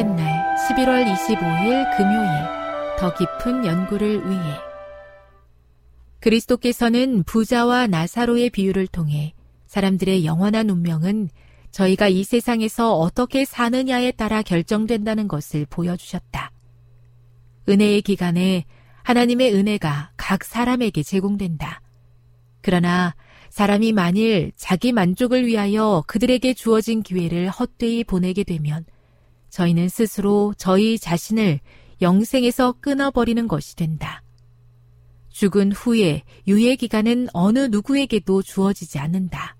첫째 날 11월 25일 금요일 더 깊은 연구를 위해 그리스도께서는 부자와 나사로의 비유를 통해 사람들의 영원한 운명은 저희가 이 세상에서 어떻게 사느냐에 따라 결정된다는 것을 보여주셨다. 은혜의 기간에 하나님의 은혜가 각 사람에게 제공된다. 그러나 사람이 만일 자기 만족을 위하여 그들에게 주어진 기회를 헛되이 보내게 되면 저희는 스스로 저희 자신을 영생에서 끊어버리는 것이 된다. 죽은 후에 유예 기간은 어느 누구에게도 주어지지 않는다.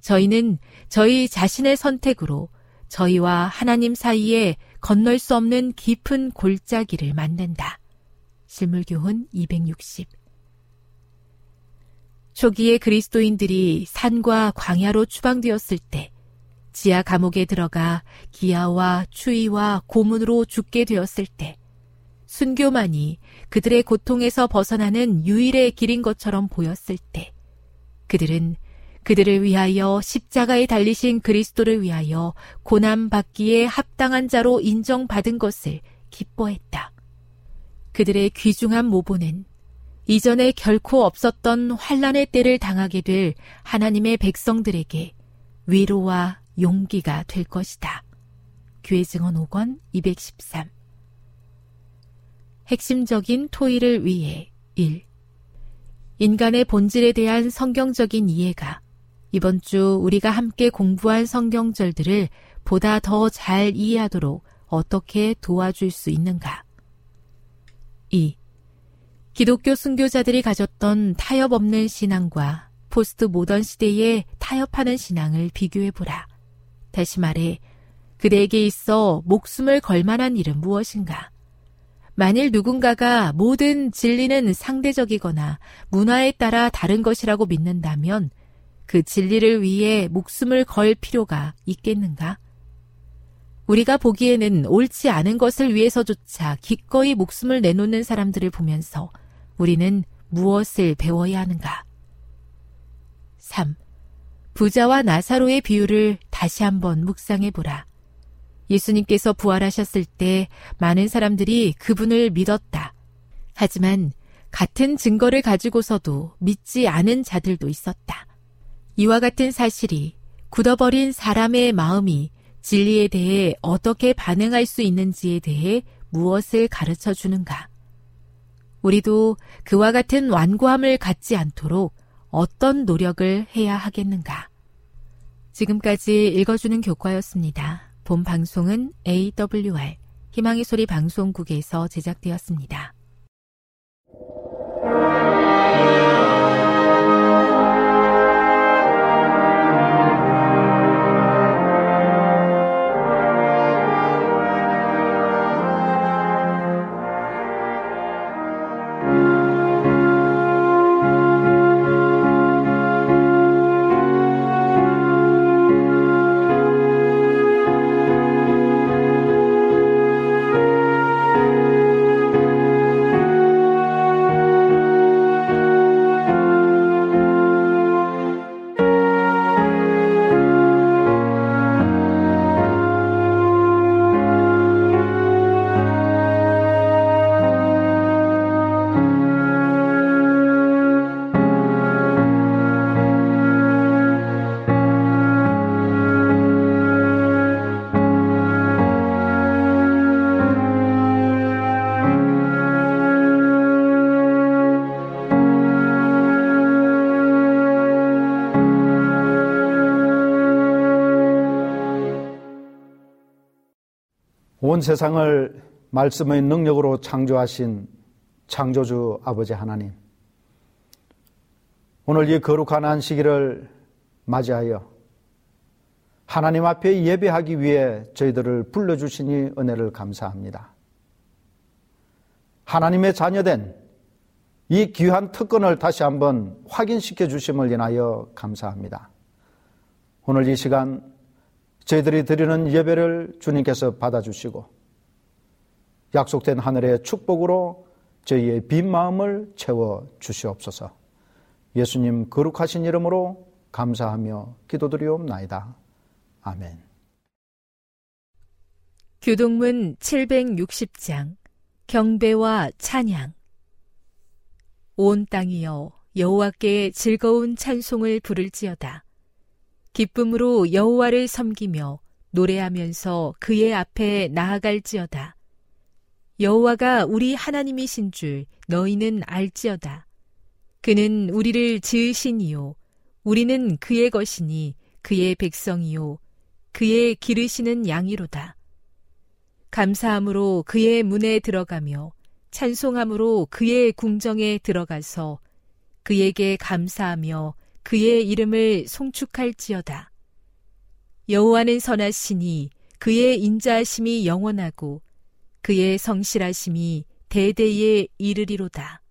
저희는 저희 자신의 선택으로 저희와 하나님 사이에 건널 수 없는 깊은 골짜기를 만든다. 실물교훈 260 초기에 그리스도인들이 산과 광야로 추방되었을 때 지하 감옥에 들어가 기아와 추위와 고문으로 죽게 되었을 때 순교만이 그들의 고통에서 벗어나는 유일의 길인 것처럼 보였을 때 그들은 그들을 위하여 십자가에 달리신 그리스도를 위하여 고난 받기에 합당한 자로 인정받은 것을 기뻐했다. 그들의 귀중한 모보는 이전에 결코 없었던 환란의 때를 당하게 될 하나님의 백성들에게 위로와 용기가 될 것이다. 교회 증언 5권 213 핵심적인 토의를 위해 1. 인간의 본질에 대한 성경적인 이해가 이번 주 우리가 함께 공부한 성경절들을 보다 더 잘 이해하도록 어떻게 도와줄 수 있는가? 2. 기독교 순교자들이 가졌던 타협 없는 신앙과 포스트 모던 시대에 타협하는 신앙을 비교해 보라. 다시 말해, 그대에게 있어 목숨을 걸 만한 일은 무엇인가? 만일 누군가가 모든 진리는 상대적이거나 문화에 따라 다른 것이라고 믿는다면 그 진리를 위해 목숨을 걸 필요가 있겠는가? 우리가 보기에는 옳지 않은 것을 위해서조차 기꺼이 목숨을 내놓는 사람들을 보면서 우리는 무엇을 배워야 하는가? 3. 부자와 나사로의 비유를 다시 한번 묵상해 보라. 예수님께서 부활하셨을 때 많은 사람들이 그분을 믿었다. 하지만 같은 증거를 가지고서도 믿지 않은 자들도 있었다. 이와 같은 사실이 굳어버린 사람의 마음이 진리에 대해 어떻게 반응할 수 있는지에 대해 무엇을 가르쳐 주는가? 우리도 그와 같은 완고함을 갖지 않도록 어떤 노력을 해야 하겠는가? 지금까지 읽어주는 교과였습니다. 본 방송은 AWR 희망의 소리 방송국에서 제작되었습니다. 온 세상을 말씀의 능력으로 창조하신 창조주 아버지 하나님. 오늘 이 거룩한 안식일을 맞이하여 하나님 앞에 예배하기 위해 저희들을 불러주시니 은혜를 감사합니다. 하나님의 자녀된 이 귀한 특권을 다시 한번 확인시켜 주심을 인하여 감사합니다. 오늘 이 시간 저희들이 드리는 예배를 주님께서 받아주시고 약속된 하늘의 축복으로 저희의 빈 마음을 채워 주시옵소서. 예수님 거룩하신 이름으로 감사하며 기도드리옵나이다. 아멘. 교동문 760장 경배와 찬양 온 땅이여 여호와께 즐거운 찬송을 부를지어다. 기쁨으로 여호와를 섬기며 노래하면서 그의 앞에 나아갈지어다. 여호와가 우리 하나님이신 줄 너희는 알지어다. 그는 우리를 지으시니요 우리는 그의 것이니 그의 백성이요 그의 기르시는 양이로다. 감사함으로 그의 문에 들어가며 찬송함으로 그의 궁정에 들어가서 그에게 감사하며 그의 이름을 송축할지어다. 여호와는 선하시니 그의 인자하심이 영원하고 그의 성실하심이 대대에 이르리로다.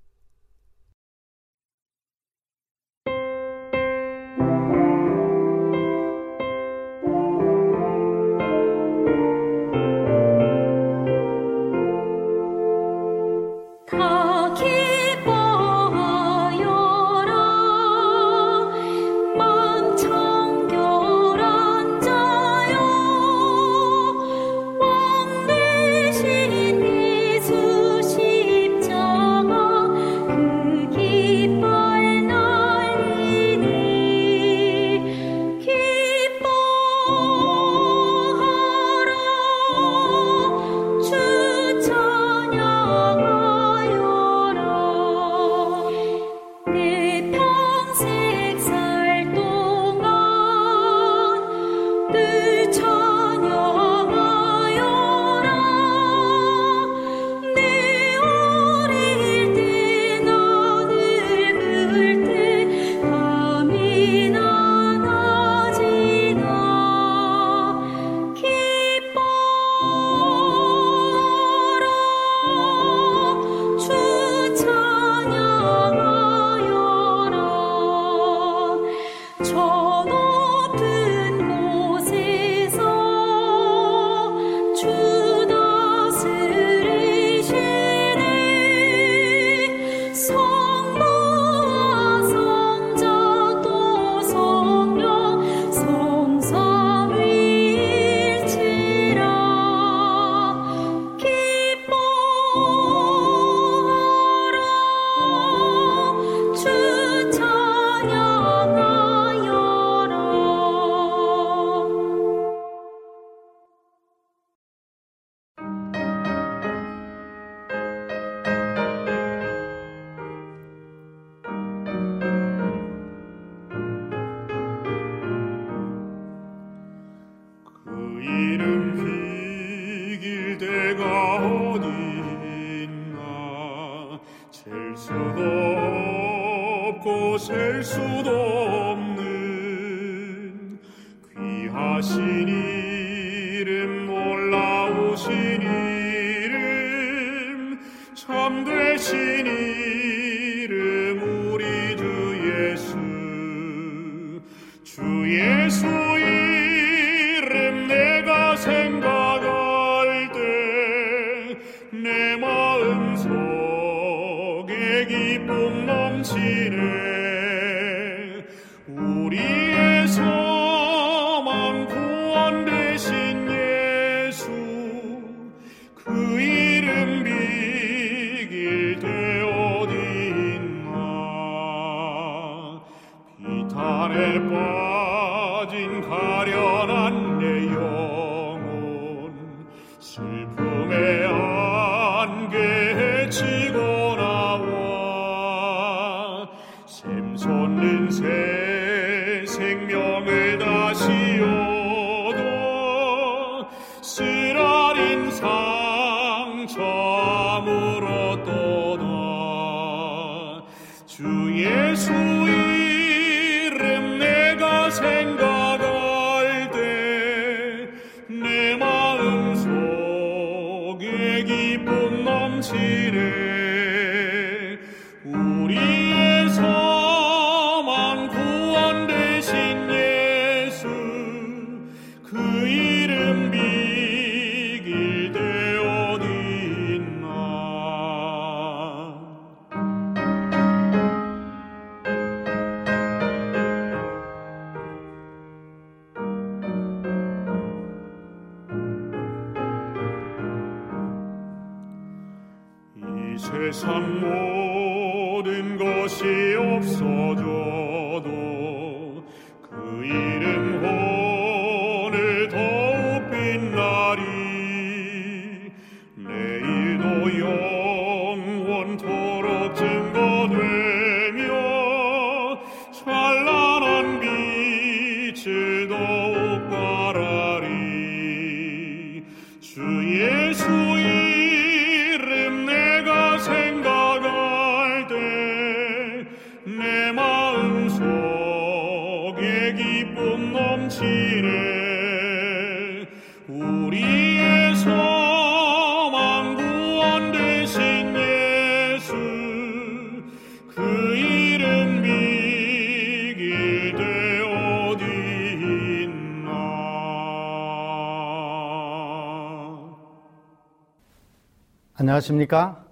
안녕하십니까?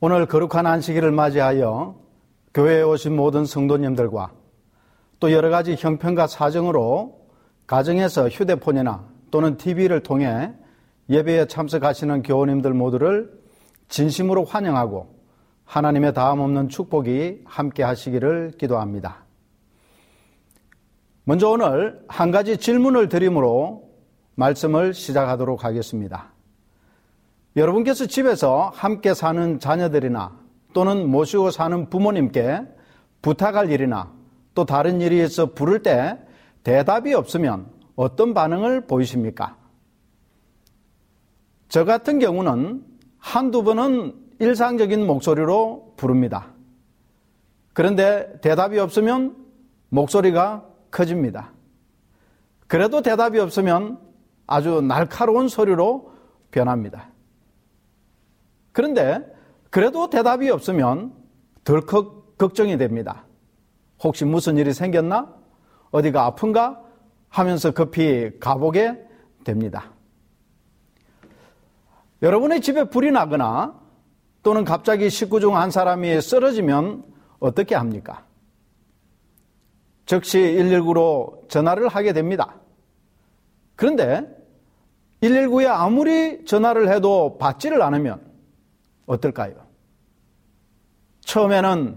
오늘 거룩한 안식일을 맞이하여 교회에 오신 모든 성도님들과 또 여러 가지 형편과 사정으로 가정에서 휴대폰이나 또는 TV를 통해 예배에 참석하시는 교우님들 모두를 진심으로 환영하고 하나님의 다음 없는 축복이 함께 하시기를 기도합니다. 먼저 오늘 한 가지 질문을 드림으로 말씀을 시작하도록 하겠습니다. 여러분께서 집에서 함께 사는 자녀들이나 또는 모시고 사는 부모님께 부탁할 일이나 또 다른 일이 있어 부를 때 대답이 없으면 어떤 반응을 보이십니까? 저 같은 경우는 한두 번은 일상적인 목소리로 부릅니다. 그런데 대답이 없으면 목소리가 커집니다. 그래도 대답이 없으면 아주 날카로운 소리로 변합니다. 그런데 그래도 대답이 없으면 덜컥 걱정이 됩니다. 혹시 무슨 일이 생겼나? 어디가 아픈가? 하면서 급히 가보게 됩니다. 여러분의 집에 불이 나거나 또는 갑자기 식구 중 한 사람이 쓰러지면 어떻게 합니까? 즉시 119로 전화를 하게 됩니다. 그런데 119에 아무리 전화를 해도 받지를 않으면 어떨까요? 처음에는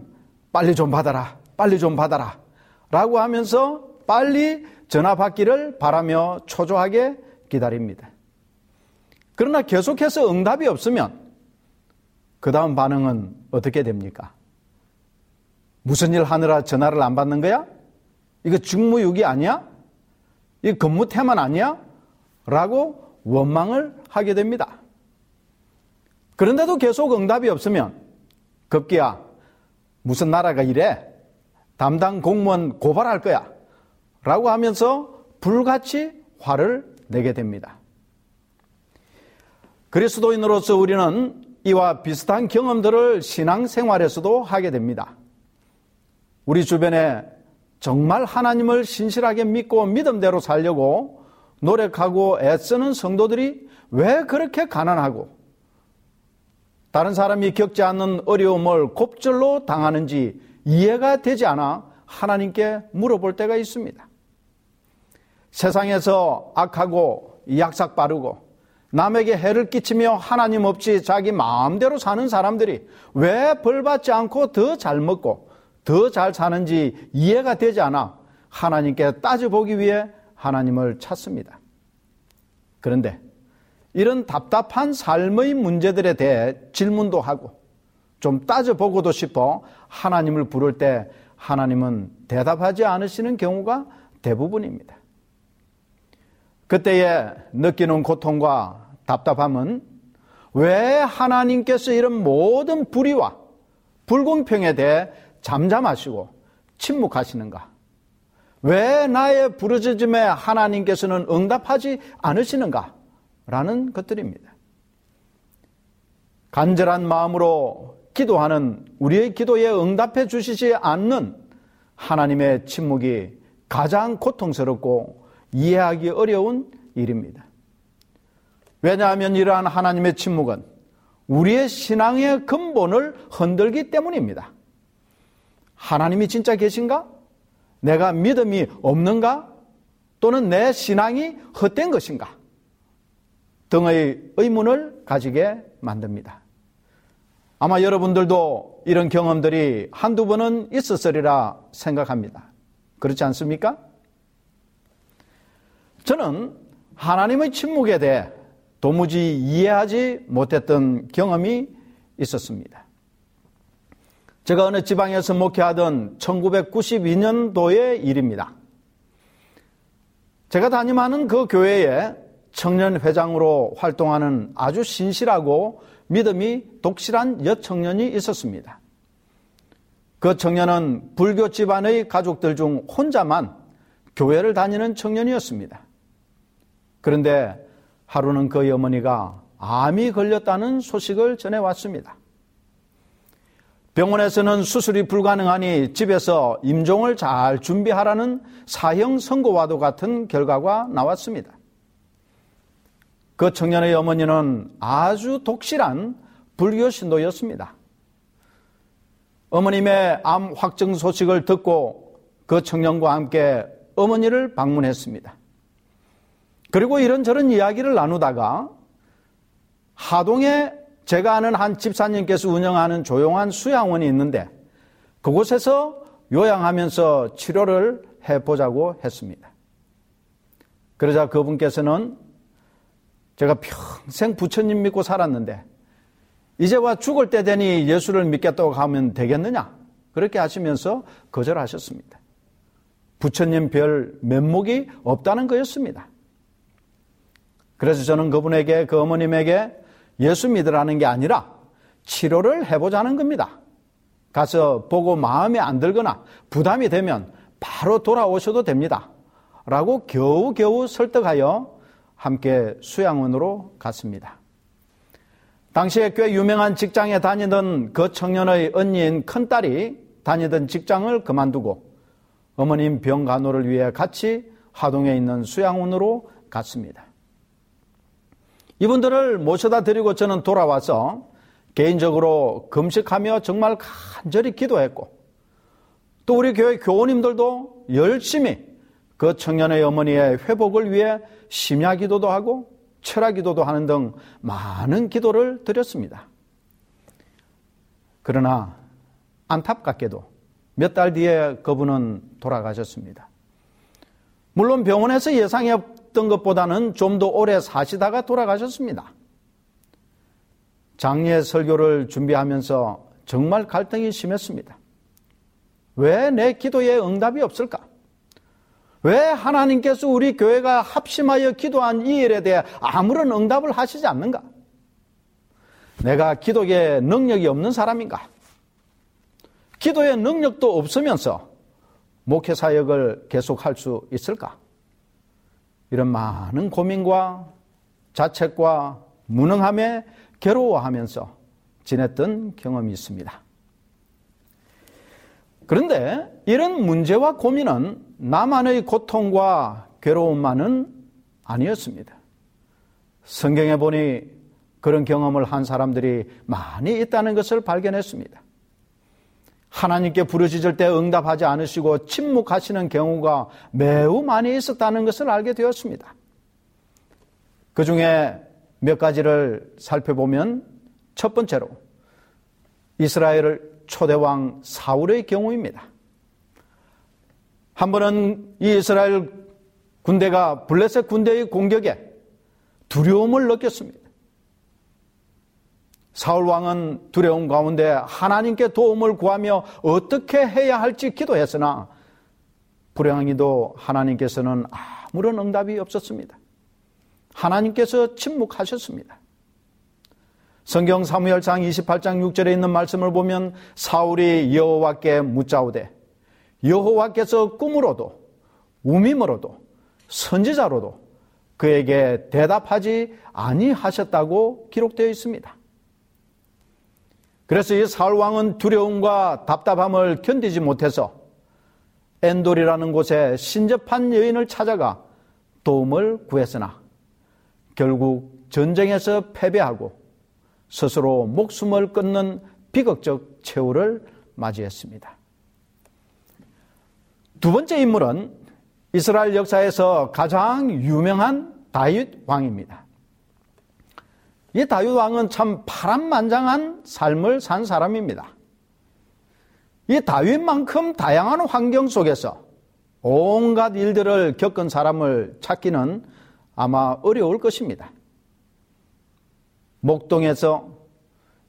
빨리 좀 받아라, 빨리 좀 받아라 라고 하면서 빨리 전화 받기를 바라며 초조하게 기다립니다. 그러나 계속해서 응답이 없으면 그 다음 반응은 어떻게 됩니까? 무슨 일 하느라 전화를 안 받는 거야? 이거 직무유기 아니야? 이 근무 태만 아니야? 라고 원망을 하게 됩니다. 그런데도 계속 응답이 없으면 급기야 무슨 나라가 이래? 담당 공무원 고발할 거야. 라고 하면서 불같이 화를 내게 됩니다. 그리스도인으로서 우리는 이와 비슷한 경험들을 신앙생활에서도 하게 됩니다. 우리 주변에 정말 하나님을 신실하게 믿고 믿음대로 살려고 노력하고 애쓰는 성도들이 왜 그렇게 가난하고 다른 사람이 겪지 않는 어려움을 곱절로 당하는지 이해가 되지 않아 하나님께 물어볼 때가 있습니다. 세상에서 악하고 약삭 빠르고 남에게 해를 끼치며 하나님 없이 자기 마음대로 사는 사람들이 왜 벌받지 않고 더 잘 먹고 더 잘 사는지 이해가 되지 않아 하나님께 따져보기 위해 하나님을 찾습니다. 그런데 이런 답답한 삶의 문제들에 대해 질문도 하고 좀 따져보고도 싶어 하나님을 부를 때 하나님은 대답하지 않으시는 경우가 대부분입니다. 그때에 느끼는 고통과 답답함은 왜 하나님께서 이런 모든 불의와 불공평에 대해 잠잠하시고 침묵하시는가? 왜 나의 부르짖음에 하나님께서는 응답하지 않으시는가? 라는 것들입니다. 간절한 마음으로 기도하는 우리의 기도에 응답해 주시지 않는 하나님의 침묵이 가장 고통스럽고 이해하기 어려운 일입니다. 왜냐하면 이러한 하나님의 침묵은 우리의 신앙의 근본을 흔들기 때문입니다. 하나님이 진짜 계신가? 내가 믿음이 없는가? 또는 내 신앙이 헛된 것인가? 등의 의문을 가지게 만듭니다. 아마 여러분들도 이런 경험들이 한두 번은 있었으리라 생각합니다. 그렇지 않습니까? 저는 하나님의 침묵에 대해 도무지 이해하지 못했던 경험이 있었습니다. 제가 어느 지방에서 목회하던 1992년도의 일입니다. 제가 담임하는 그 교회에 청년 회장으로 활동하는 아주 신실하고 믿음이 독실한 여청년이 있었습니다. 그 청년은 불교 집안의 가족들 중 혼자만 교회를 다니는 청년이었습니다. 그런데 하루는 그의 어머니가 암이 걸렸다는 소식을 전해왔습니다. 병원에서는 수술이 불가능하니 집에서 임종을 잘 준비하라는 사형 선고와도 같은 결과가 나왔습니다. 그 청년의 어머니는 아주 독실한 불교 신도였습니다. 어머님의 암 확정 소식을 듣고 그 청년과 함께 어머니를 방문했습니다. 그리고 이런저런 이야기를 나누다가 하동에 제가 아는 한 집사님께서 운영하는 조용한 수양원이 있는데 그곳에서 요양하면서 치료를 해보자고 했습니다. 그러자 그분께서는 제가 평생 부처님 믿고 살았는데 이제와 죽을 때 되니 예수를 믿겠다고 하면 되겠느냐? 그렇게 하시면서 거절하셨습니다. 부처님 별 면목이 없다는 거였습니다. 그래서 저는 그분에게 그 어머님에게 예수 믿으라는 게 아니라 치료를 해보자는 겁니다. 가서 보고 마음에 안 들거나 부담이 되면 바로 돌아오셔도 됩니다. 라고 겨우겨우 설득하여 함께 수양원으로 갔습니다. 당시에 꽤 유명한 직장에 다니던 그 청년의 언니인 큰딸이 다니던 직장을 그만두고 어머님 병 간호를 위해 같이 하동에 있는 수양원으로 갔습니다. 이분들을 모셔다 드리고 저는 돌아와서 개인적으로 금식하며 정말 간절히 기도했고 또 우리 교회 교우님들도 열심히 그 청년의 어머니의 회복을 위해 심야 기도도 하고 철학 기도도 하는 등 많은 기도를 드렸습니다. 그러나 안타깝게도 몇 달 뒤에 그분은 돌아가셨습니다. 물론 병원에서 예상했던 것보다는 좀 더 오래 사시다가 돌아가셨습니다. 장례 설교를 준비하면서 정말 갈등이 심했습니다. 왜 내 기도에 응답이 없을까? 왜 하나님께서 우리 교회가 합심하여 기도한 이 일에 대해 아무런 응답을 하시지 않는가? 내가 기도에 능력이 없는 사람인가? 기도에 능력도 없으면서 목회 사역을 계속할 수 있을까? 이런 많은 고민과 자책과 무능함에 괴로워하면서 지냈던 경험이 있습니다. 그런데 이런 문제와 고민은 나만의 고통과 괴로움만은 아니었습니다. 성경에 보니 그런 경험을 한 사람들이 많이 있다는 것을 발견했습니다. 하나님께 부르짖을 때 응답하지 않으시고 침묵하시는 경우가 매우 많이 있었다는 것을 알게 되었습니다. 그 중에 몇 가지를 살펴보면 첫 번째로 이스라엘 초대왕 사울의 경우입니다. 한 번은 이 이스라엘 군대가 블레셋 군대의 공격에 두려움을 느꼈습니다. 사울 왕은 두려움 가운데 하나님께 도움을 구하며 어떻게 해야 할지 기도했으나 불행하게도 하나님께서는 아무런 응답이 없었습니다. 하나님께서 침묵하셨습니다. 성경 사무엘상 28장 6절에 있는 말씀을 보면 사울이 여호와께 묻자오되 여호와께서 꿈으로도 우밈으로도 선지자로도 그에게 대답하지 아니하셨다고 기록되어 있습니다. 그래서 이 사울 왕은 두려움과 답답함을 견디지 못해서 엔돌이라는 곳에 신접한 여인을 찾아가 도움을 구했으나 결국 전쟁에서 패배하고 스스로 목숨을 끊는 비극적 최후를 맞이했습니다. 두 번째 인물은 이스라엘 역사에서 가장 유명한 다윗 왕입니다. 이 다윗 왕은 참 파란만장한 삶을 산 사람입니다. 이 다윗만큼 다양한 환경 속에서 온갖 일들을 겪은 사람을 찾기는 아마 어려울 것입니다. 목동에서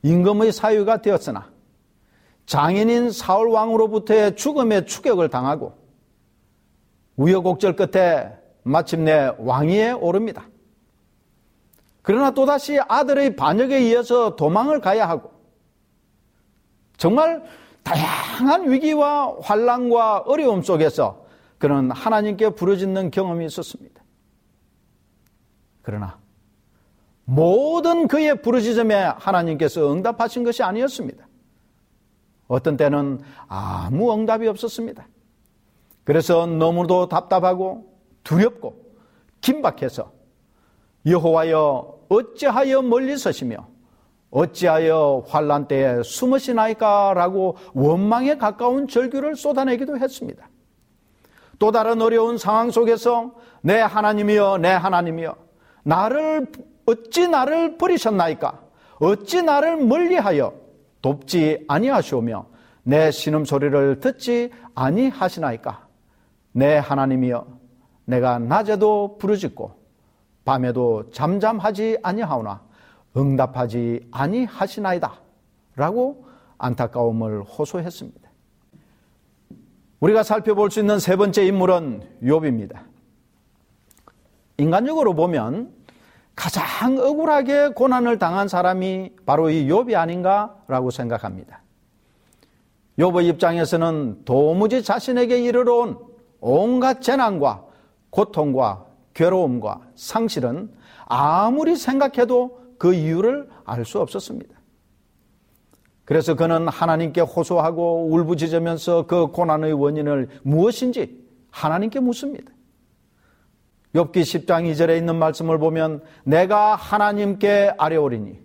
임금의 사유가 되었으나 장인인 사울 왕으로부터의 죽음의 추격을 당하고 우여곡절 끝에 마침내 왕위에 오릅니다. 그러나 또다시 아들의 반역에 이어서 도망을 가야 하고 정말 다양한 위기와 환란과 어려움 속에서 그는 하나님께 부르짖는 경험이 있었습니다. 그러나 모든 그의 부르짖음에 하나님께서 응답하신 것이 아니었습니다. 어떤 때는 아무 응답이 없었습니다. 그래서 너무도 답답하고 두렵고 긴박해서 여호와여 어찌하여 멀리 서시며 어찌하여 환란 때에 숨으시나이까라고 원망에 가까운 절규를 쏟아내기도 했습니다. 또 다른 어려운 상황 속에서 내 하나님이여 내 하나님이여 나를 어찌 나를 버리셨나이까? 어찌 나를 멀리하여 돕지 아니하시오며 내 신음 소리를 듣지 아니하시나이까? 내 하나님이여 내가 낮에도 부르짖고 밤에도 잠잠하지 아니하오나 응답하지 아니하시나이다. 라고 안타까움을 호소했습니다. 우리가 살펴볼 수 있는 세 번째 인물은 욥입니다. 인간적으로 보면 가장 억울하게 고난을 당한 사람이 바로 이 욥이 아닌가라고 생각합니다. 욥의 입장에서는 도무지 자신에게 이르러 온 온갖 재난과 고통과 괴로움과 상실은 아무리 생각해도 그 이유를 알 수 없었습니다. 그래서 그는 하나님께 호소하고 울부짖으면서 그 고난의 원인을 무엇인지 하나님께 묻습니다. 욥기 10장 2절에 있는 말씀을 보면 내가 하나님께 아뢰오리니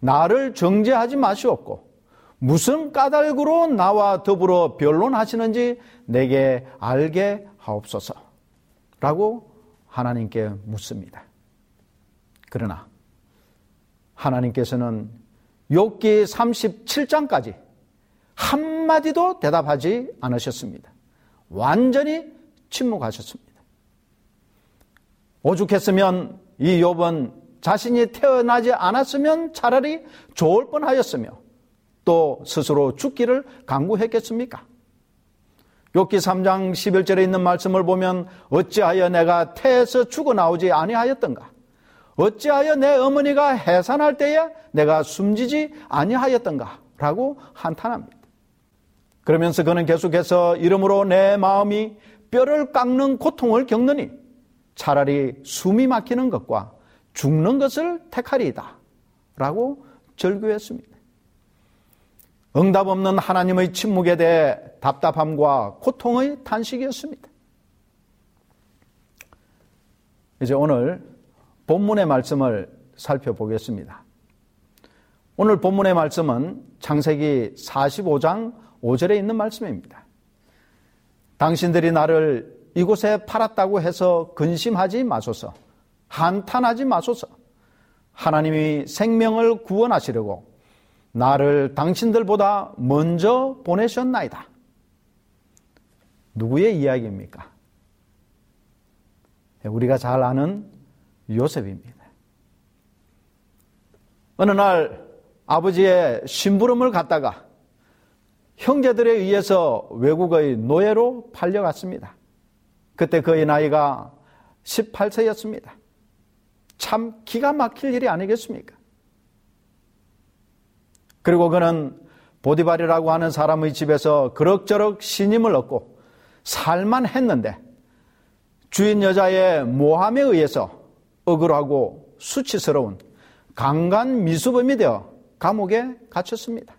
나를 정죄하지 마시옵고 무슨 까닭으로 나와 더불어 변론하시는지 내게 알게 하옵소서. 라고 하나님께 묻습니다. 그러나 하나님께서는 욥기 37장까지 한마디도 대답하지 않으셨습니다. 완전히 침묵하셨습니다. 오죽했으면 이 욥은 자신이 태어나지 않았으면 차라리 좋을 뻔하였으며 또 스스로 죽기를 강구했겠습니까? 욥기 3장 11절에 있는 말씀을 보면 어찌하여 내가 태에서 죽어 나오지 아니하였던가? 어찌하여 내 어머니가 해산할 때에 내가 숨지지 아니하였던가? 라고 한탄합니다. 그러면서 그는 계속해서 이름으로 내 마음이 뼈를 깎는 고통을 겪느니 차라리 숨이 막히는 것과 죽는 것을 택하리이다. 라고 절규했습니다. 응답 없는 하나님의 침묵에 대해 답답함과 고통의 탄식이었습니다. 이제 오늘 본문의 말씀을 살펴보겠습니다. 오늘 본문의 말씀은 창세기 45장 5절에 있는 말씀입니다. 당신들이 나를 이곳에 팔았다고 해서 근심하지 마소서. 한탄하지 마소서. 하나님이 생명을 구원하시려고 나를 당신들보다 먼저 보내셨나이다. 누구의 이야기입니까? 우리가 잘 아는 요셉입니다. 어느 날 아버지의 심부름을 갔다가 형제들에 의해서 외국의 노예로 팔려갔습니다. 그때 그의 나이가 18세였습니다. 참 기가 막힐 일이 아니겠습니까? 그리고 그는 보디발이라고 하는 사람의 집에서 그럭저럭 신임을 얻고 살만 했는데 주인 여자의 모함에 의해서 억울하고 수치스러운 강간 미수범이 되어 감옥에 갇혔습니다.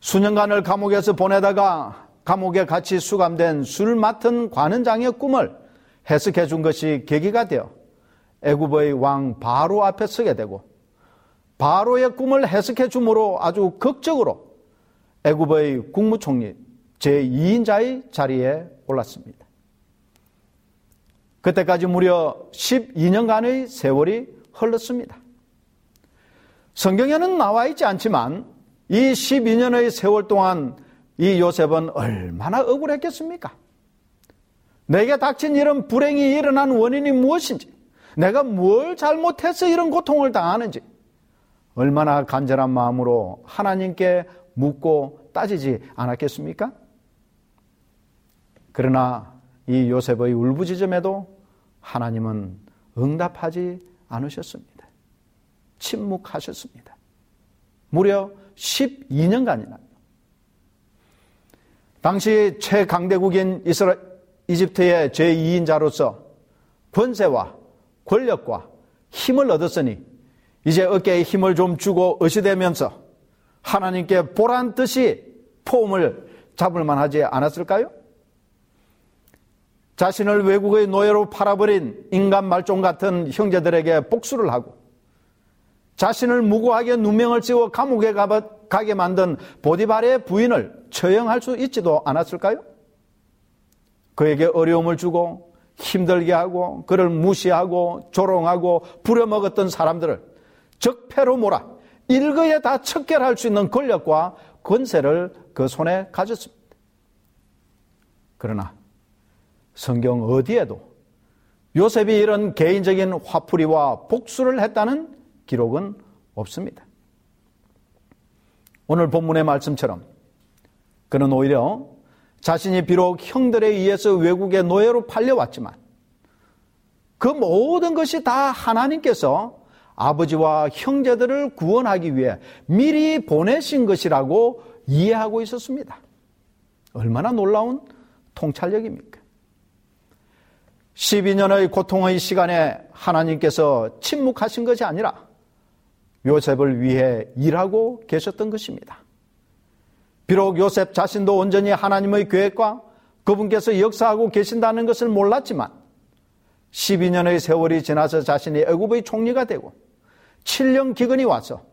수년간을 감옥에서 보내다가 감옥에 같이 수감된 술 맡은 관원장의 꿈을 해석해 준 것이 계기가 되어 애굽의 왕 바로 앞에 서게 되고 바로의 꿈을 해석해 주므로 아주 극적으로 애굽의 국무총리 제2인자의 자리에 올랐습니다. 그때까지 무려 12년간의 세월이 흘렀습니다. 성경에는 나와 있지 않지만 이 12년의 세월 동안 이 요셉은 얼마나 억울했겠습니까? 내게 닥친 이런 불행이 일어난 원인이 무엇인지, 내가 뭘 잘못해서 이런 고통을 당하는지, 얼마나 간절한 마음으로 하나님께 묻고 따지지 않았겠습니까? 그러나 이 요셉의 울부짖음에도 하나님은 응답하지 않으셨습니다. 침묵하셨습니다. 무려 12년간이나. 당시 최강대국인 이스라, 이집트의 제2인자로서 권세와 권력과 힘을 얻었으니 이제 어깨에 힘을 좀 주고 의시되면서 하나님께 보란 듯이 포음을 잡을 만하지 않았을까요? 자신을 외국의 노예로 팔아버린 인간 말종 같은 형제들에게 복수를 하고 자신을 무고하게 누명을 씌워 감옥에 가 게 만든 보디발의 부인을 처형할 수 있지도 않았을까요? 그에게 어려움을 주고 힘들게 하고 그를 무시하고 조롱하고 부려먹었던 사람들을 적폐로 몰아 일거에 다 척결할 수 있는 권력과 권세를 그 손에 가졌습니다. 그러나 성경 어디에도 요셉이 이런 개인적인 화풀이와 복수를 했다는 기록은 없습니다. 오늘 본문의 말씀처럼 그는 오히려 자신이 비록 형들에 의해서 외국의 노예로 팔려왔지만 그 모든 것이 다 하나님께서 아버지와 형제들을 구원하기 위해 미리 보내신 것이라고 이해하고 있었습니다. 얼마나 놀라운 통찰력입니까? 12년의 고통의 시간에 하나님께서 침묵하신 것이 아니라 요셉을 위해 일하고 계셨던 것입니다. 비록 요셉 자신도 온전히 하나님의 계획과 그분께서 역사하고 계신다는 것을 몰랐지만 12년의 세월이 지나서 자신이 애굽의 총리가 되고 7년 기근이 와서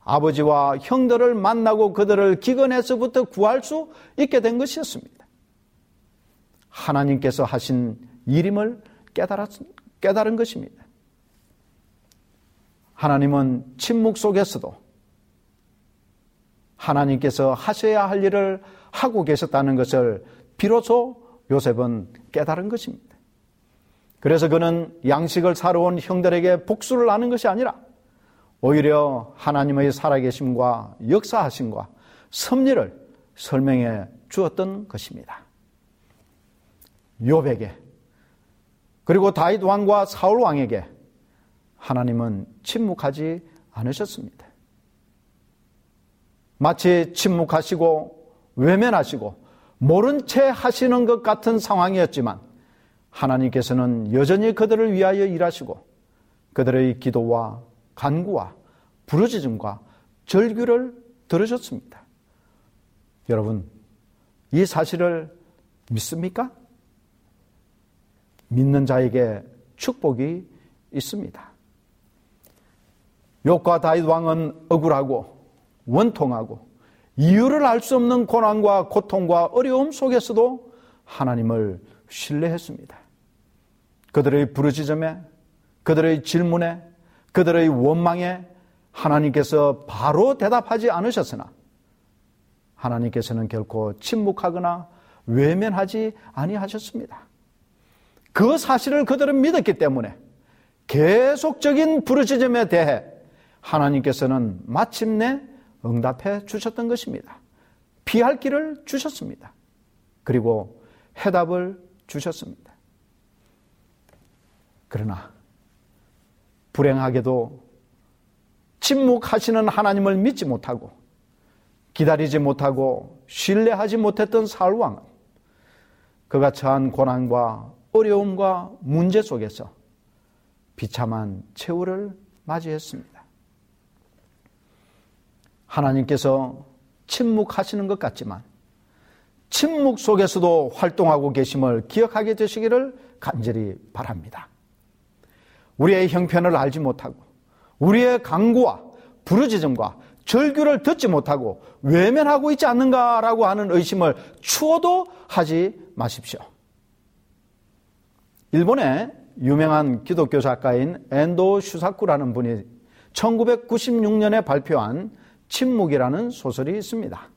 아버지와 형들을 만나고 그들을 기근에서부터 구할 수 있게 된 것이었습니다. 하나님께서 하신 일임을 깨달은 것입니다. 하나님은 침묵 속에서도 하나님께서 하셔야 할 일을 하고 계셨다는 것을 비로소 요셉은 깨달은 것입니다. 그래서 그는 양식을 사러 온 형들에게 복수를 하는 것이 아니라 오히려 하나님의 살아계심과 역사하심과 섭리를 설명해 주었던 것입니다. 요백에 그리고 다윗 왕과 사울 왕에게 하나님은 침묵하지 않으셨습니다. 마치 침묵하시고 외면하시고 모른 채 하시는 것 같은 상황이었지만 하나님께서는 여전히 그들을 위하여 일하시고 그들의 기도와 간구와 부르짖음과 절규를 들으셨습니다. 여러분, 이 사실을 믿습니까? 믿는 자에게 축복이 있습니다. 욕과 다윗 왕은 억울하고 원통하고 이유를 알 수 없는 고난과 고통과 어려움 속에서도 하나님을 신뢰했습니다. 그들의 부르짖음에, 그들의 질문에, 그들의 원망에 하나님께서 바로 대답하지 않으셨으나 하나님께서는 결코 침묵하거나 외면하지 아니하셨습니다. 그 사실을 그들은 믿었기 때문에 계속적인 부르짖음에 대해 하나님께서는 마침내 응답해 주셨던 것입니다. 피할 길을 주셨습니다. 그리고 해답을 주셨습니다. 그러나 불행하게도 침묵하시는 하나님을 믿지 못하고 기다리지 못하고 신뢰하지 못했던 사울왕은 그가 처한 고난과 어려움과 문제 속에서 비참한 최후를 맞이했습니다. 하나님께서 침묵하시는 것 같지만 침묵 속에서도 활동하고 계심을 기억하게 되시기를 간절히 바랍니다. 우리의 형편을 알지 못하고 우리의 강구와 부르짖음과 절규를 듣지 못하고 외면하고 있지 않는가라고 하는 의심을 추워도 하지 마십시오. 일본의 유명한 기독교 작가인 엔도 슈사쿠라는 분이 1996년에 발표한 침묵이라는 소설이 있습니다.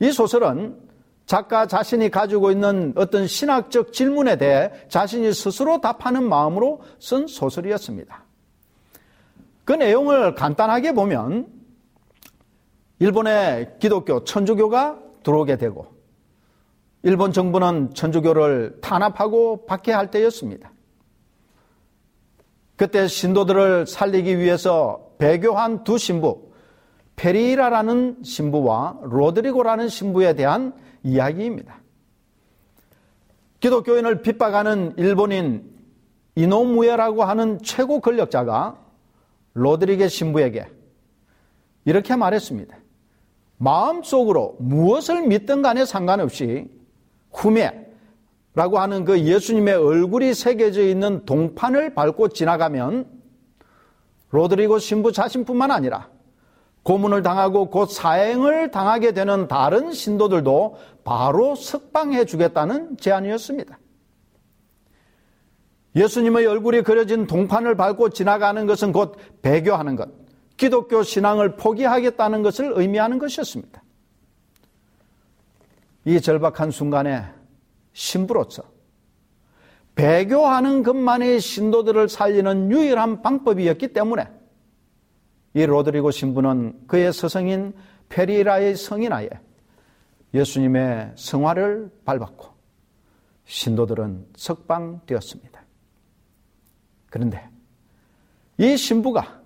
이 소설은 작가 자신이 가지고 있는 어떤 신학적 질문에 대해 자신이 스스로 답하는 마음으로 쓴 소설이었습니다. 그 내용을 간단하게 보면 일본의 기독교 천주교가 들어오게 되고 일본 정부는 천주교를 탄압하고 박해할 때였습니다. 그때 신도들을 살리기 위해서 배교한 두 신부, 페리라라는 신부와 로드리고라는 신부에 대한 이야기입니다. 기독교인을 핍박하는 일본인 이노무에라고 하는 최고 권력자가 로드리게 신부에게 이렇게 말했습니다. 마음속으로 무엇을 믿든 간에 상관없이 후메라고 하는 그 예수님의 얼굴이 새겨져 있는 동판을 밟고 지나가면 로드리고 신부 자신뿐만 아니라 고문을 당하고 곧 사행을 당하게 되는 다른 신도들도 바로 석방해 주겠다는 제안이었습니다. 예수님의 얼굴이 그려진 동판을 밟고 지나가는 것은 곧 배교하는 것, 기독교 신앙을 포기하겠다는 것을 의미하는 것이었습니다. 이 절박한 순간에 신부로서 배교하는 것만이 신도들을 살리는 유일한 방법이었기 때문에 이 로드리고 신부는 그의 스승인 페리라의 성인하에 예수님의 성화를 밟았고 신도들은 석방되었습니다. 그런데 이 신부가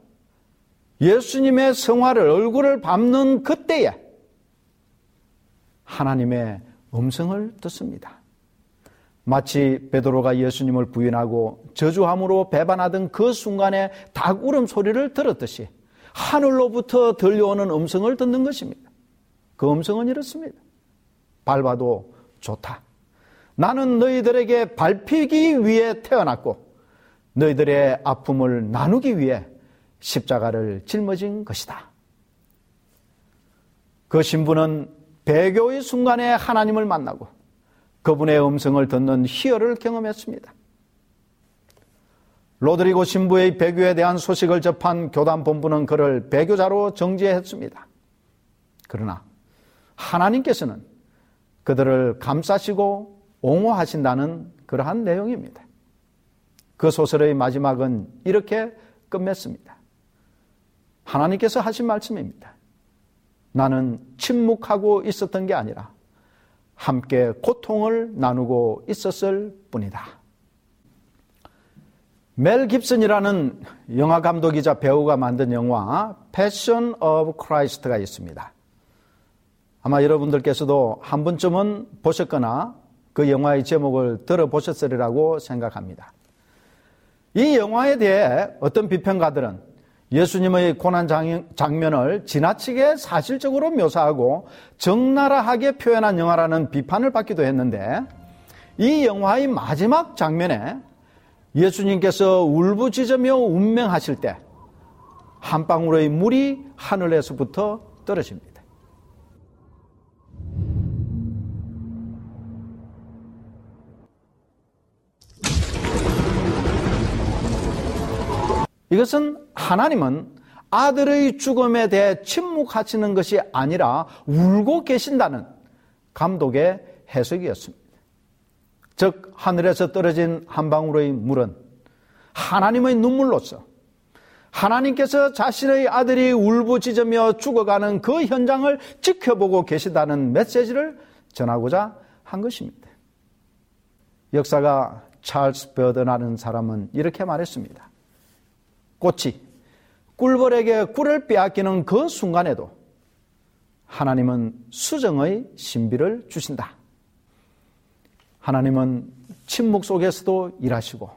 예수님의 성화를 얼굴을 밟는 그때에 하나님의 음성을 듣습니다. 마치 베드로가 예수님을 부인하고 저주함으로 배반하던 그 순간에 닭 울음 소리를 들었듯이 하늘로부터 들려오는 음성을 듣는 것입니다. 그 음성은 이렇습니다. 밟아도 좋다. 나는 너희들에게 밟히기 위해 태어났고 너희들의 아픔을 나누기 위해 십자가를 짊어진 것이다. 그 신부는 배교의 순간에 하나님을 만나고 그분의 음성을 듣는 희열을 경험했습니다. 로드리고 신부의 배교에 대한 소식을 접한 교단 본부는 그를 배교자로 정지했습니다. 그러나 하나님께서는 그들을 감싸시고 옹호하신다는 그러한 내용입니다. 그 소설의 마지막은 이렇게 끝맺습니다. 하나님께서 하신 말씀입니다. 나는 침묵하고 있었던 게 아니라 함께 고통을 나누고 있었을 뿐이다. 멜 깁슨이라는 영화 감독이자 배우가 만든 영화 패션 오브 크라이스트가 있습니다. 아마 여러분들께서도 한 번쯤은 보셨거나 그 영화의 제목을 들어보셨으리라고 생각합니다. 이 영화에 대해 어떤 비평가들은 예수님의 고난 장면을 지나치게 사실적으로 묘사하고 적나라하게 표현한 영화라는 비판을 받기도 했는데 이 영화의 마지막 장면에 예수님께서 울부짖으며 운명하실 때 한 방울의 물이 하늘에서부터 떨어집니다. 이것은 하나님은 아들의 죽음에 대해 침묵하시는 것이 아니라 울고 계신다는 감독의 해석이었습니다. 즉, 하늘에서 떨어진 한 방울의 물은 하나님의 눈물로서 하나님께서 자신의 아들이 울부짖으며 죽어가는 그 현장을 지켜보고 계시다는 메시지를 전하고자 한 것입니다. 역사가 찰스 버드라는 사람은 이렇게 말했습니다. 꽃이 꿀벌에게 꿀을 빼앗기는 그 순간에도 하나님은 수정의 신비를 주신다. 하나님은 침묵 속에서도 일하시고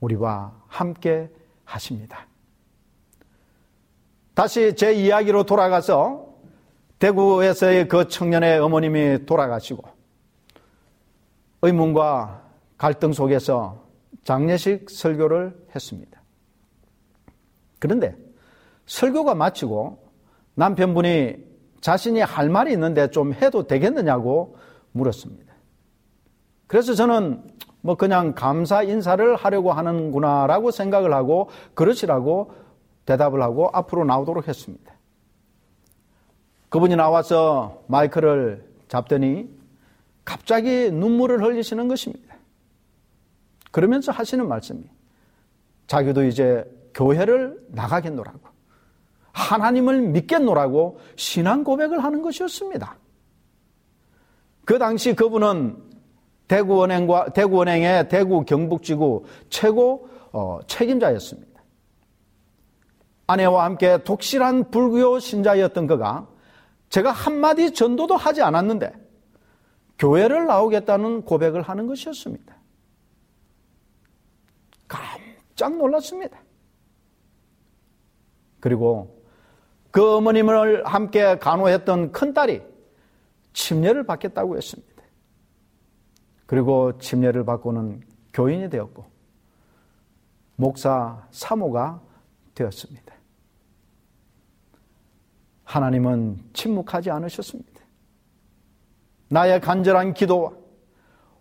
우리와 함께 하십니다. 다시 제 이야기로 돌아가서 대구에서의 그 청년의 어머님이 돌아가시고 의문과 갈등 속에서 장례식 설교를 했습니다. 그런데 설교가 마치고 남편분이 자신이 할 말이 있는데 좀 해도 되겠느냐고 물었습니다. 그래서 저는 뭐 그냥 감사 인사를 하려고 하는구나라고 생각을 하고 그러시라고 대답을 하고 앞으로 나오도록 했습니다. 그분이 나와서 마이크를 잡더니 갑자기 눈물을 흘리시는 것입니다. 그러면서 하시는 말씀이 자기도 이제 교회를 나가겠노라고 하나님을 믿겠노라고 신앙 고백을 하는 것이었습니다. 그 당시 그분은 대구은행과 대구은행의 대구 경북지구 최고 어, 책임자였습니다. 아내와 함께 독실한 불교 신자였던 그가 제가 한마디 전도도 하지 않았는데 교회를 나오겠다는 고백을 하는 것이었습니다. 깜짝 놀랐습니다. 그리고 그 어머님을 함께 간호했던 큰딸이 침례를 받겠다고 했습니다. 그리고 침례를 받고는 교인이 되었고 목사 사모가 되었습니다. 하나님은 침묵하지 않으셨습니다. 나의 간절한 기도와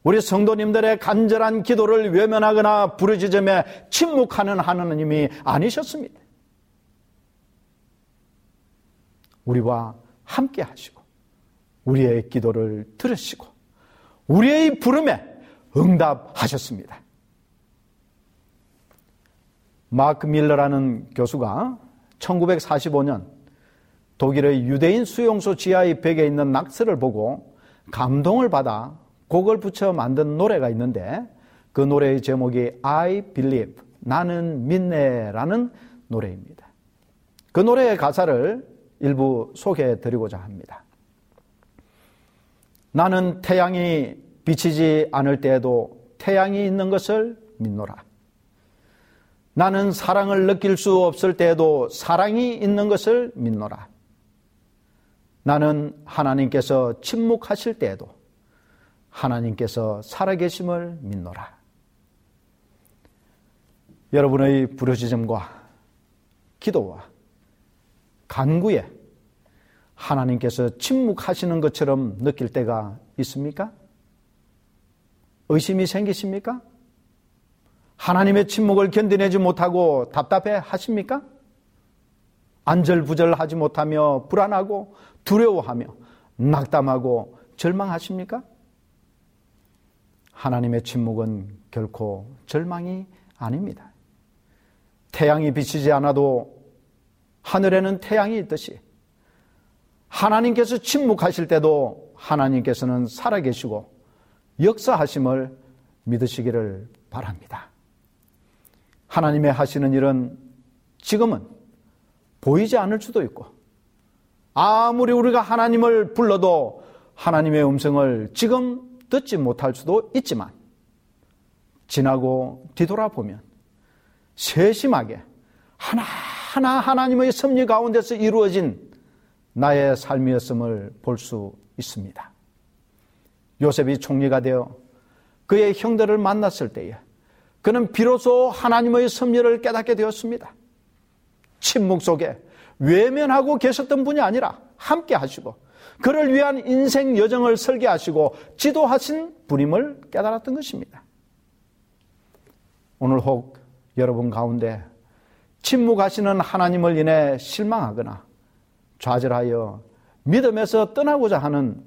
우리 성도님들의 간절한 기도를 외면하거나 부르짖으며 침묵하는 하나님이 아니셨습니다. 우리와 함께 하시고 우리의 기도를 들으시고 우리의 부름에 응답하셨습니다. 마크 밀러라는 교수가 1945년 독일의 유대인 수용소 지하의 벽에 있는 낙서를 보고 감동을 받아 곡을 붙여 만든 노래가 있는데 그 노래의 제목이 I Believe 나는 믿네라는 노래입니다. 그 노래의 가사를 일부 소개해 드리고자 합니다. 나는 태양이 비치지 않을 때에도 태양이 있는 것을 믿노라. 나는 사랑을 느낄 수 없을 때에도 사랑이 있는 것을 믿노라. 나는 하나님께서 침묵하실 때에도 하나님께서 살아계심을 믿노라. 여러분의 부르짖음과 기도와 간구에 하나님께서 침묵하시는 것처럼 느낄 때가 있습니까? 의심이 생기십니까? 하나님의 침묵을 견디내지 못하고 답답해 하십니까? 안절부절하지 못하며 불안하고 두려워하며 낙담하고 절망하십니까? 하나님의 침묵은 결코 절망이 아닙니다. 태양이 비치지 않아도 하늘에는 태양이 있듯이 하나님께서 침묵하실 때도 하나님께서는 살아계시고 역사하심을 믿으시기를 바랍니다. 하나님의 하시는 일은 지금은 보이지 않을 수도 있고 아무리 우리가 하나님을 불러도 하나님의 음성을 지금 듣지 못할 수도 있지만 지나고 뒤돌아보면 세심하게 하나하나 하나님의 섭리 가운데서 이루어진 나의 삶이었음을 볼 수 있습니다. 요셉이 총리가 되어 그의 형들을 만났을 때에 그는 비로소 하나님의 섭리를 깨닫게 되었습니다. 침묵 속에 외면하고 계셨던 분이 아니라 함께 하시고 그를 위한 인생 여정을 설계하시고 지도하신 분임을 깨달았던 것입니다. 오늘 혹 여러분 가운데 침묵하시는 하나님을 인해 실망하거나 좌절하여 믿음에서 떠나고자 하는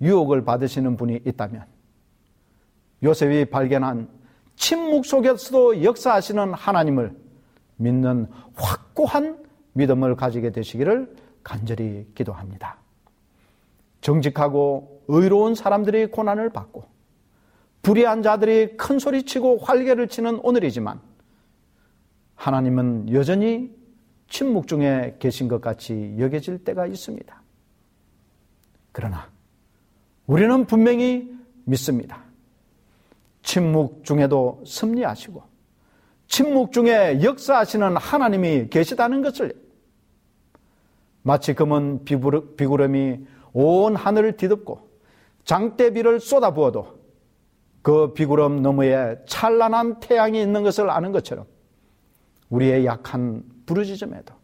유혹을 받으시는 분이 있다면 요셉이 발견한 침묵 속에서도 역사하시는 하나님을 믿는 확고한 믿음을 가지게 되시기를 간절히 기도합니다. 정직하고 의로운 사람들이 고난을 받고 불의한 자들이 큰 소리치고 활개를 치는 오늘이지만 하나님은 여전히 침묵 중에 계신 것 같이 여겨질 때가 있습니다. 그러나 우리는 분명히 믿습니다. 침묵 중에도 섭리하시고 침묵 중에 역사하시는 하나님이 계시다는 것을 마치 금은 비구름이 온 하늘을 뒤덮고 장대비를 쏟아부어도 그 비구름 너머에 찬란한 태양이 있는 것을 아는 것처럼 우리의 약한 부르짖음에도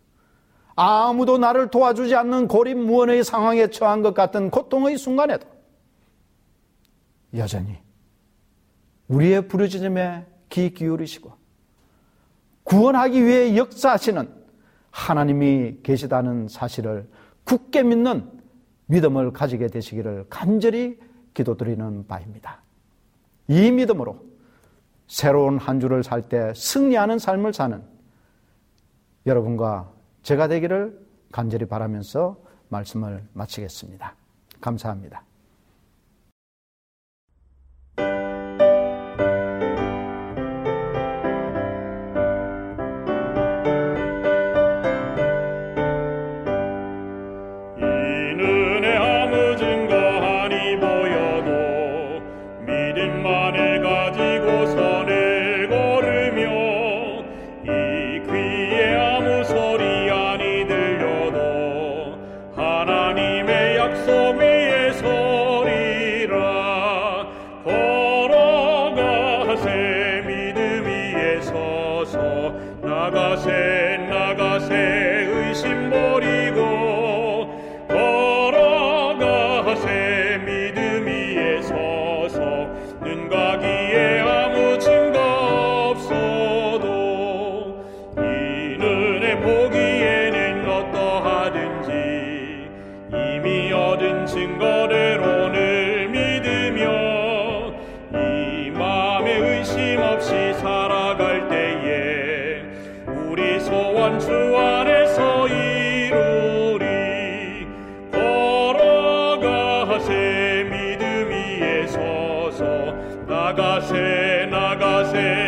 아무도 나를 도와주지 않는 고립무원의 상황에 처한 것 같은 고통의 순간에도 여전히 우리의 부르짖음에 귀 기울이시고 구원하기 위해 역사하시는 하나님이 계시다는 사실을 굳게 믿는 믿음을 가지게 되시기를 간절히 기도드리는 바입니다. 이 믿음으로 새로운 한 주를 살 때 승리하는 삶을 사는 여러분과 제가 되기를 간절히 바라면서 말씀을 마치겠습니다. 감사합니다. nagase, nagase.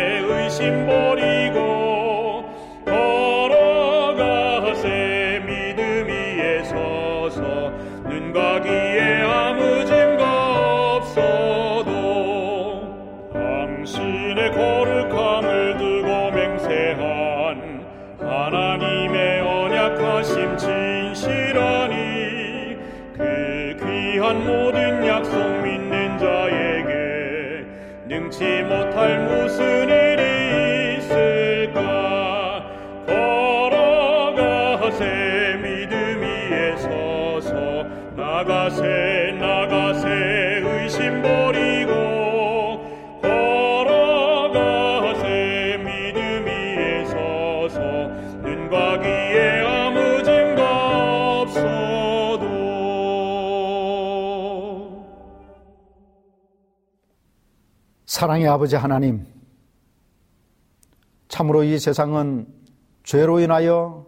사랑의 아버지 하나님, 참으로 이 세상은 죄로 인하여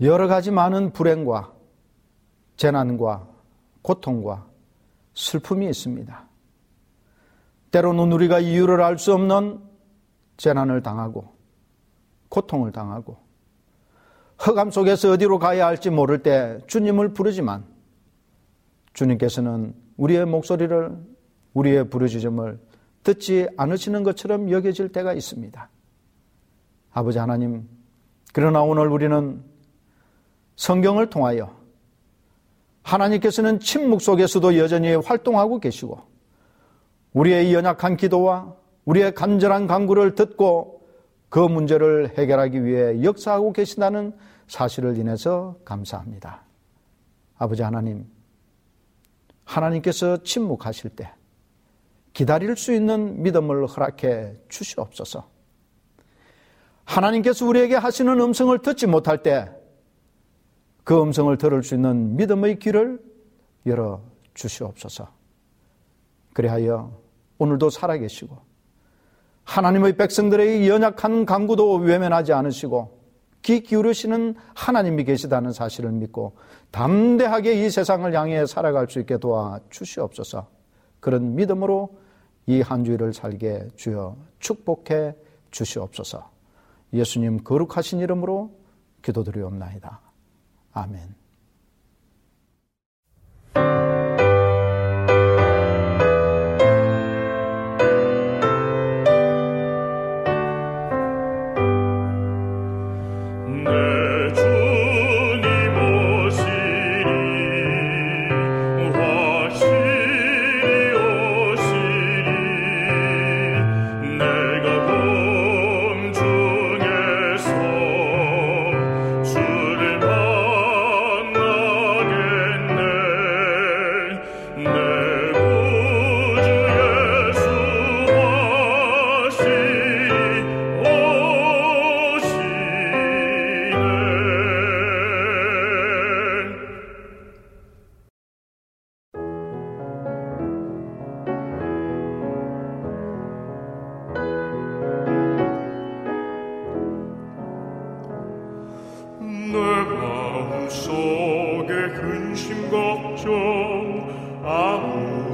여러 가지 많은 불행과 재난과 고통과 슬픔이 있습니다. 때로는 우리가 이유를 알 수 없는 재난을 당하고 고통을 당하고 허감 속에서 어디로 가야 할지 모를 때 주님을 부르지만 주님께서는 우리의 목소리를 우리의 부르짖음을 듣지 않으시는 것처럼 여겨질 때가 있습니다. 아버지 하나님, 그러나 오늘 우리는 성경을 통하여 하나님께서는 침묵 속에서도 여전히 활동하고 계시고 우리의 연약한 기도와 우리의 간절한 강구를 듣고 그 문제를 해결하기 위해 역사하고 계신다는 사실을 인해서 감사합니다. 아버지 하나님, 하나님께서 침묵하실 때 기다릴 수 있는 믿음을 허락해 주시옵소서. 하나님께서 우리에게 하시는 음성을 듣지 못할 때 그 음성을 들을 수 있는 믿음의 길을 열어 주시옵소서. 그리하여 오늘도 살아계시고 하나님의 백성들의 연약한 강구도 외면하지 않으시고 귀 기울이시는 하나님이 계시다는 사실을 믿고 담대하게 이 세상을 향해 살아갈 수 있게 도와 주시옵소서. 그런 믿음으로 이 한 주일을 살게 주여 축복해 주시옵소서. 예수님 거룩하신 이름으로 기도드리옵나이다. 아멘. 마음속에 근심 걱정 아무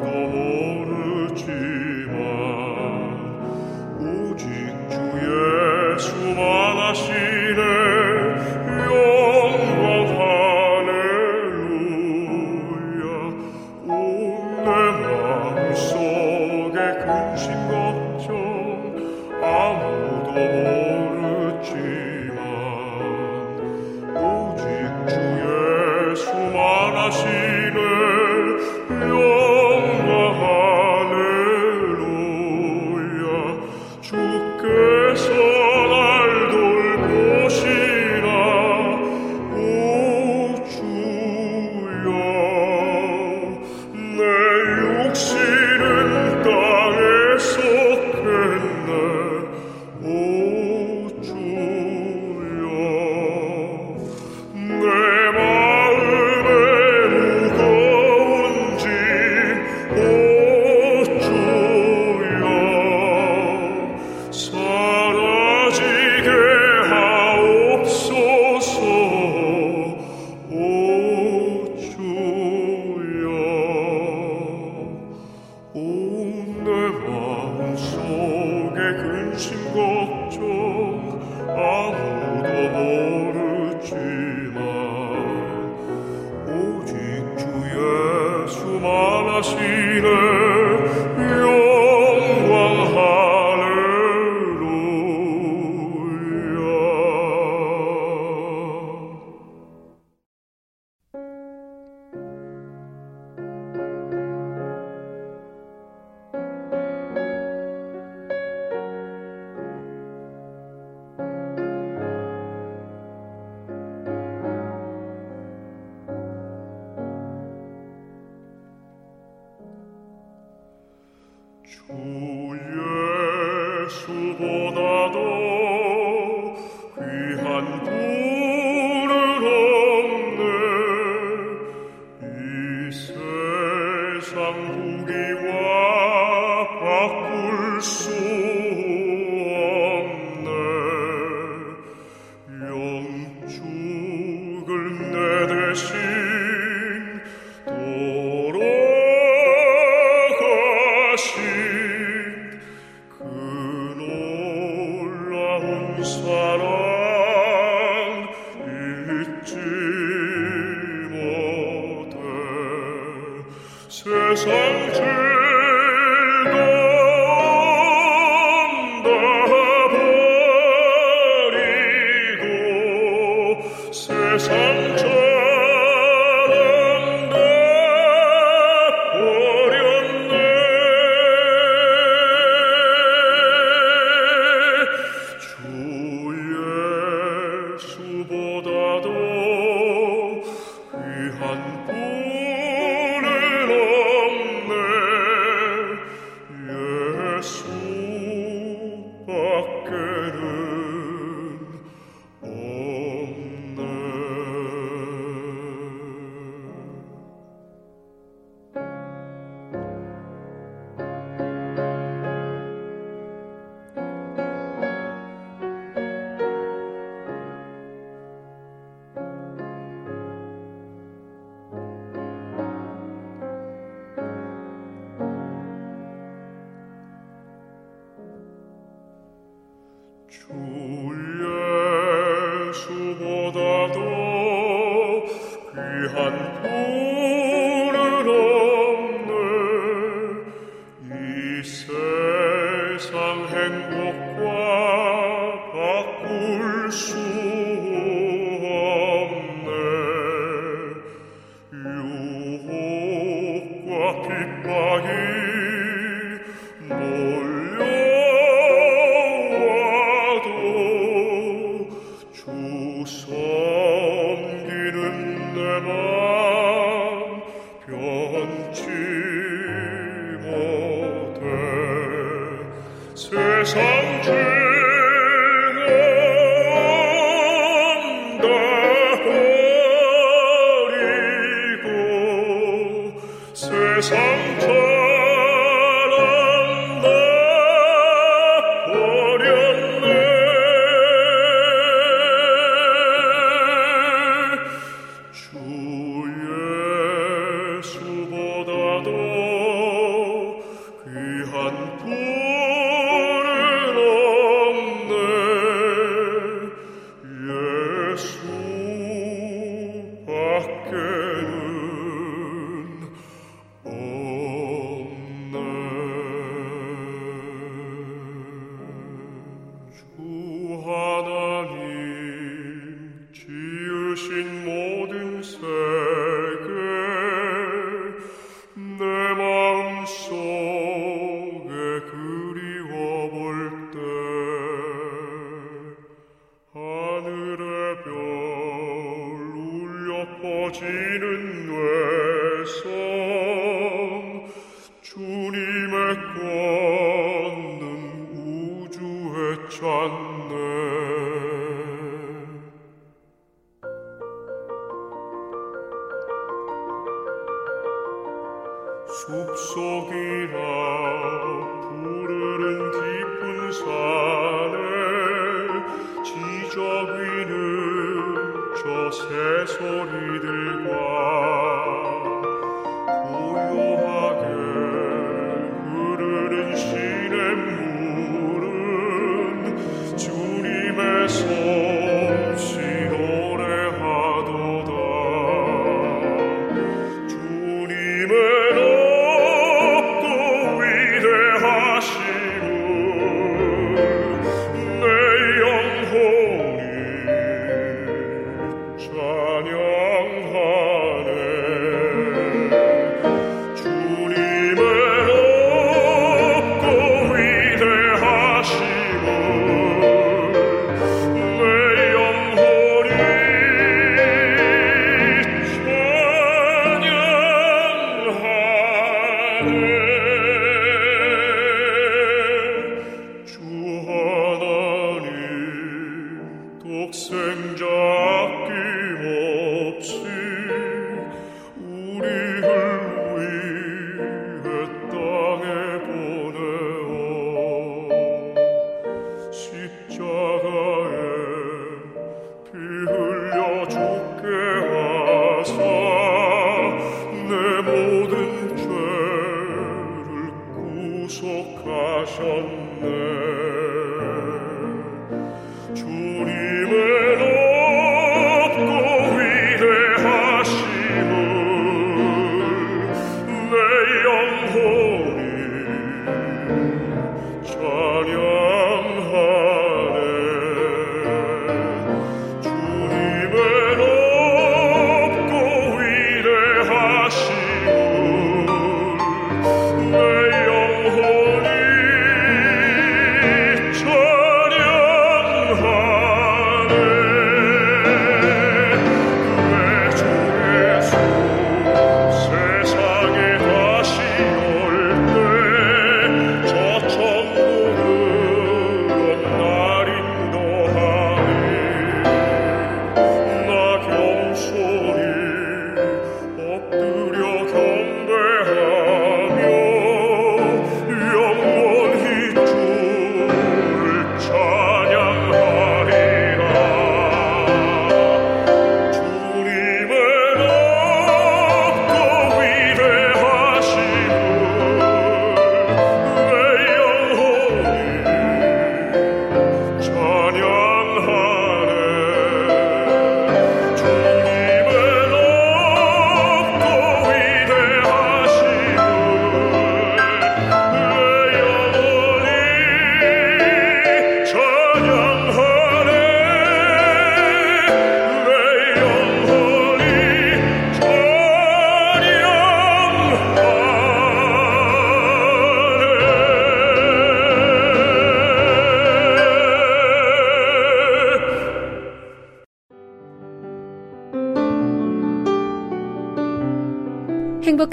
모든 세